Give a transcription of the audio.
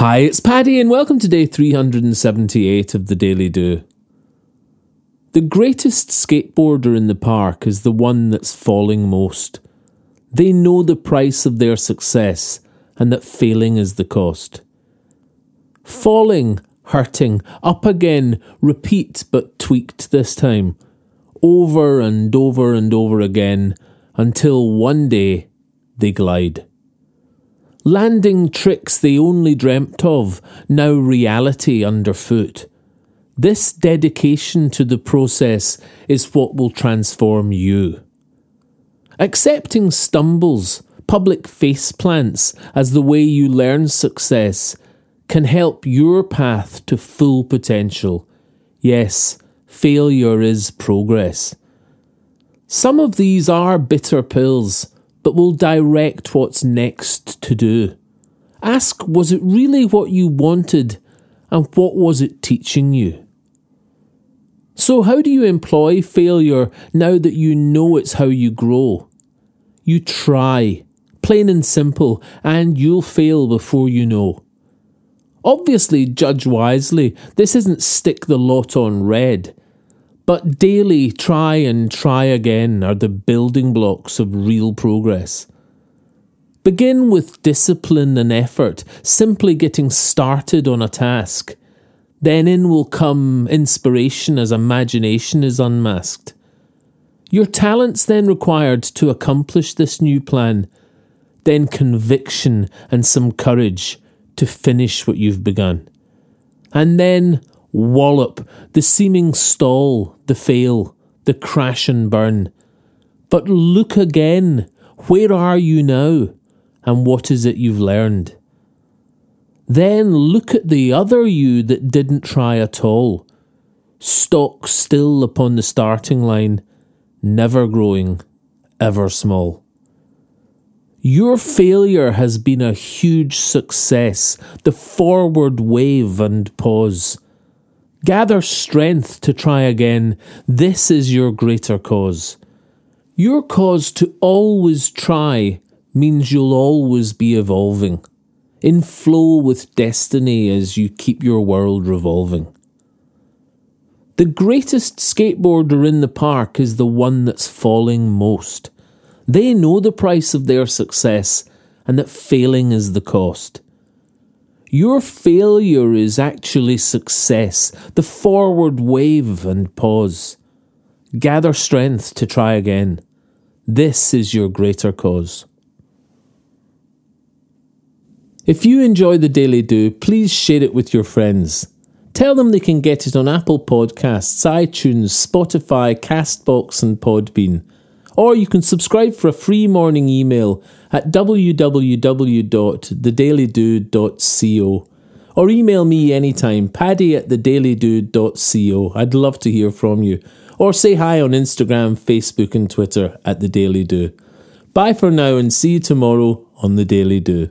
Hi, it's Paddy, and welcome to day 378 of the Daily Do. The greatest skateboarder in the park is the one that's falling most. They know the price of their success and that failing is the cost. Falling, hurting, up again, repeat but tweaked this time, over and over and over again until one day they glide. Landing tricks they only dreamt of, now reality underfoot. This dedication to the process is what will transform you. Accepting stumbles, public face plants as the way you learn success can help your path to full potential. Yes, failure is progress. Some of these are bitter pills but will direct what's next to do. Ask, was it really what you wanted, and what was it teaching you? So, how do you employ failure now that you know it's how you grow? You try, plain and simple, and you'll fail before you know. Obviously, judge wisely. This isn't stick the lot on red. But daily try and try again are the building blocks of real progress. Begin with discipline and effort, simply getting started on a task. Then in will come inspiration as imagination is unmasked. Your talents then required to accomplish this new plan, then conviction and some courage to finish what you've begun. And then wallop, the seeming stall, the fail, the crash and burn. But look again. Where are you now? And what is it you've learned? Then look at the other you that didn't try at all. Stock still upon the starting line, never growing, ever small. Your failure has been a huge success, the forward wave and pause. Gather strength to try again. This is your greater cause. Your cause to always try means you'll always be evolving, in flow with destiny as you keep your world revolving. The greatest skateboarder in the park is the one that's falling most. They know the price of their success and that failing is the cost. Your failure is actually success, the forward wave and pause. Gather strength to try again. This is your greater cause. If you enjoy the Daily Do, please share it with your friends. Tell them they can get it on Apple Podcasts, iTunes, Spotify, Castbox, and Podbean. Or you can subscribe for a free morning email at www.thedailydo.co or email me anytime, paddy at thedailydo.co. I'd love to hear from you. Or say hi on Instagram, Facebook, and Twitter at The Daily Do. Bye for now and see you tomorrow on The Daily Do.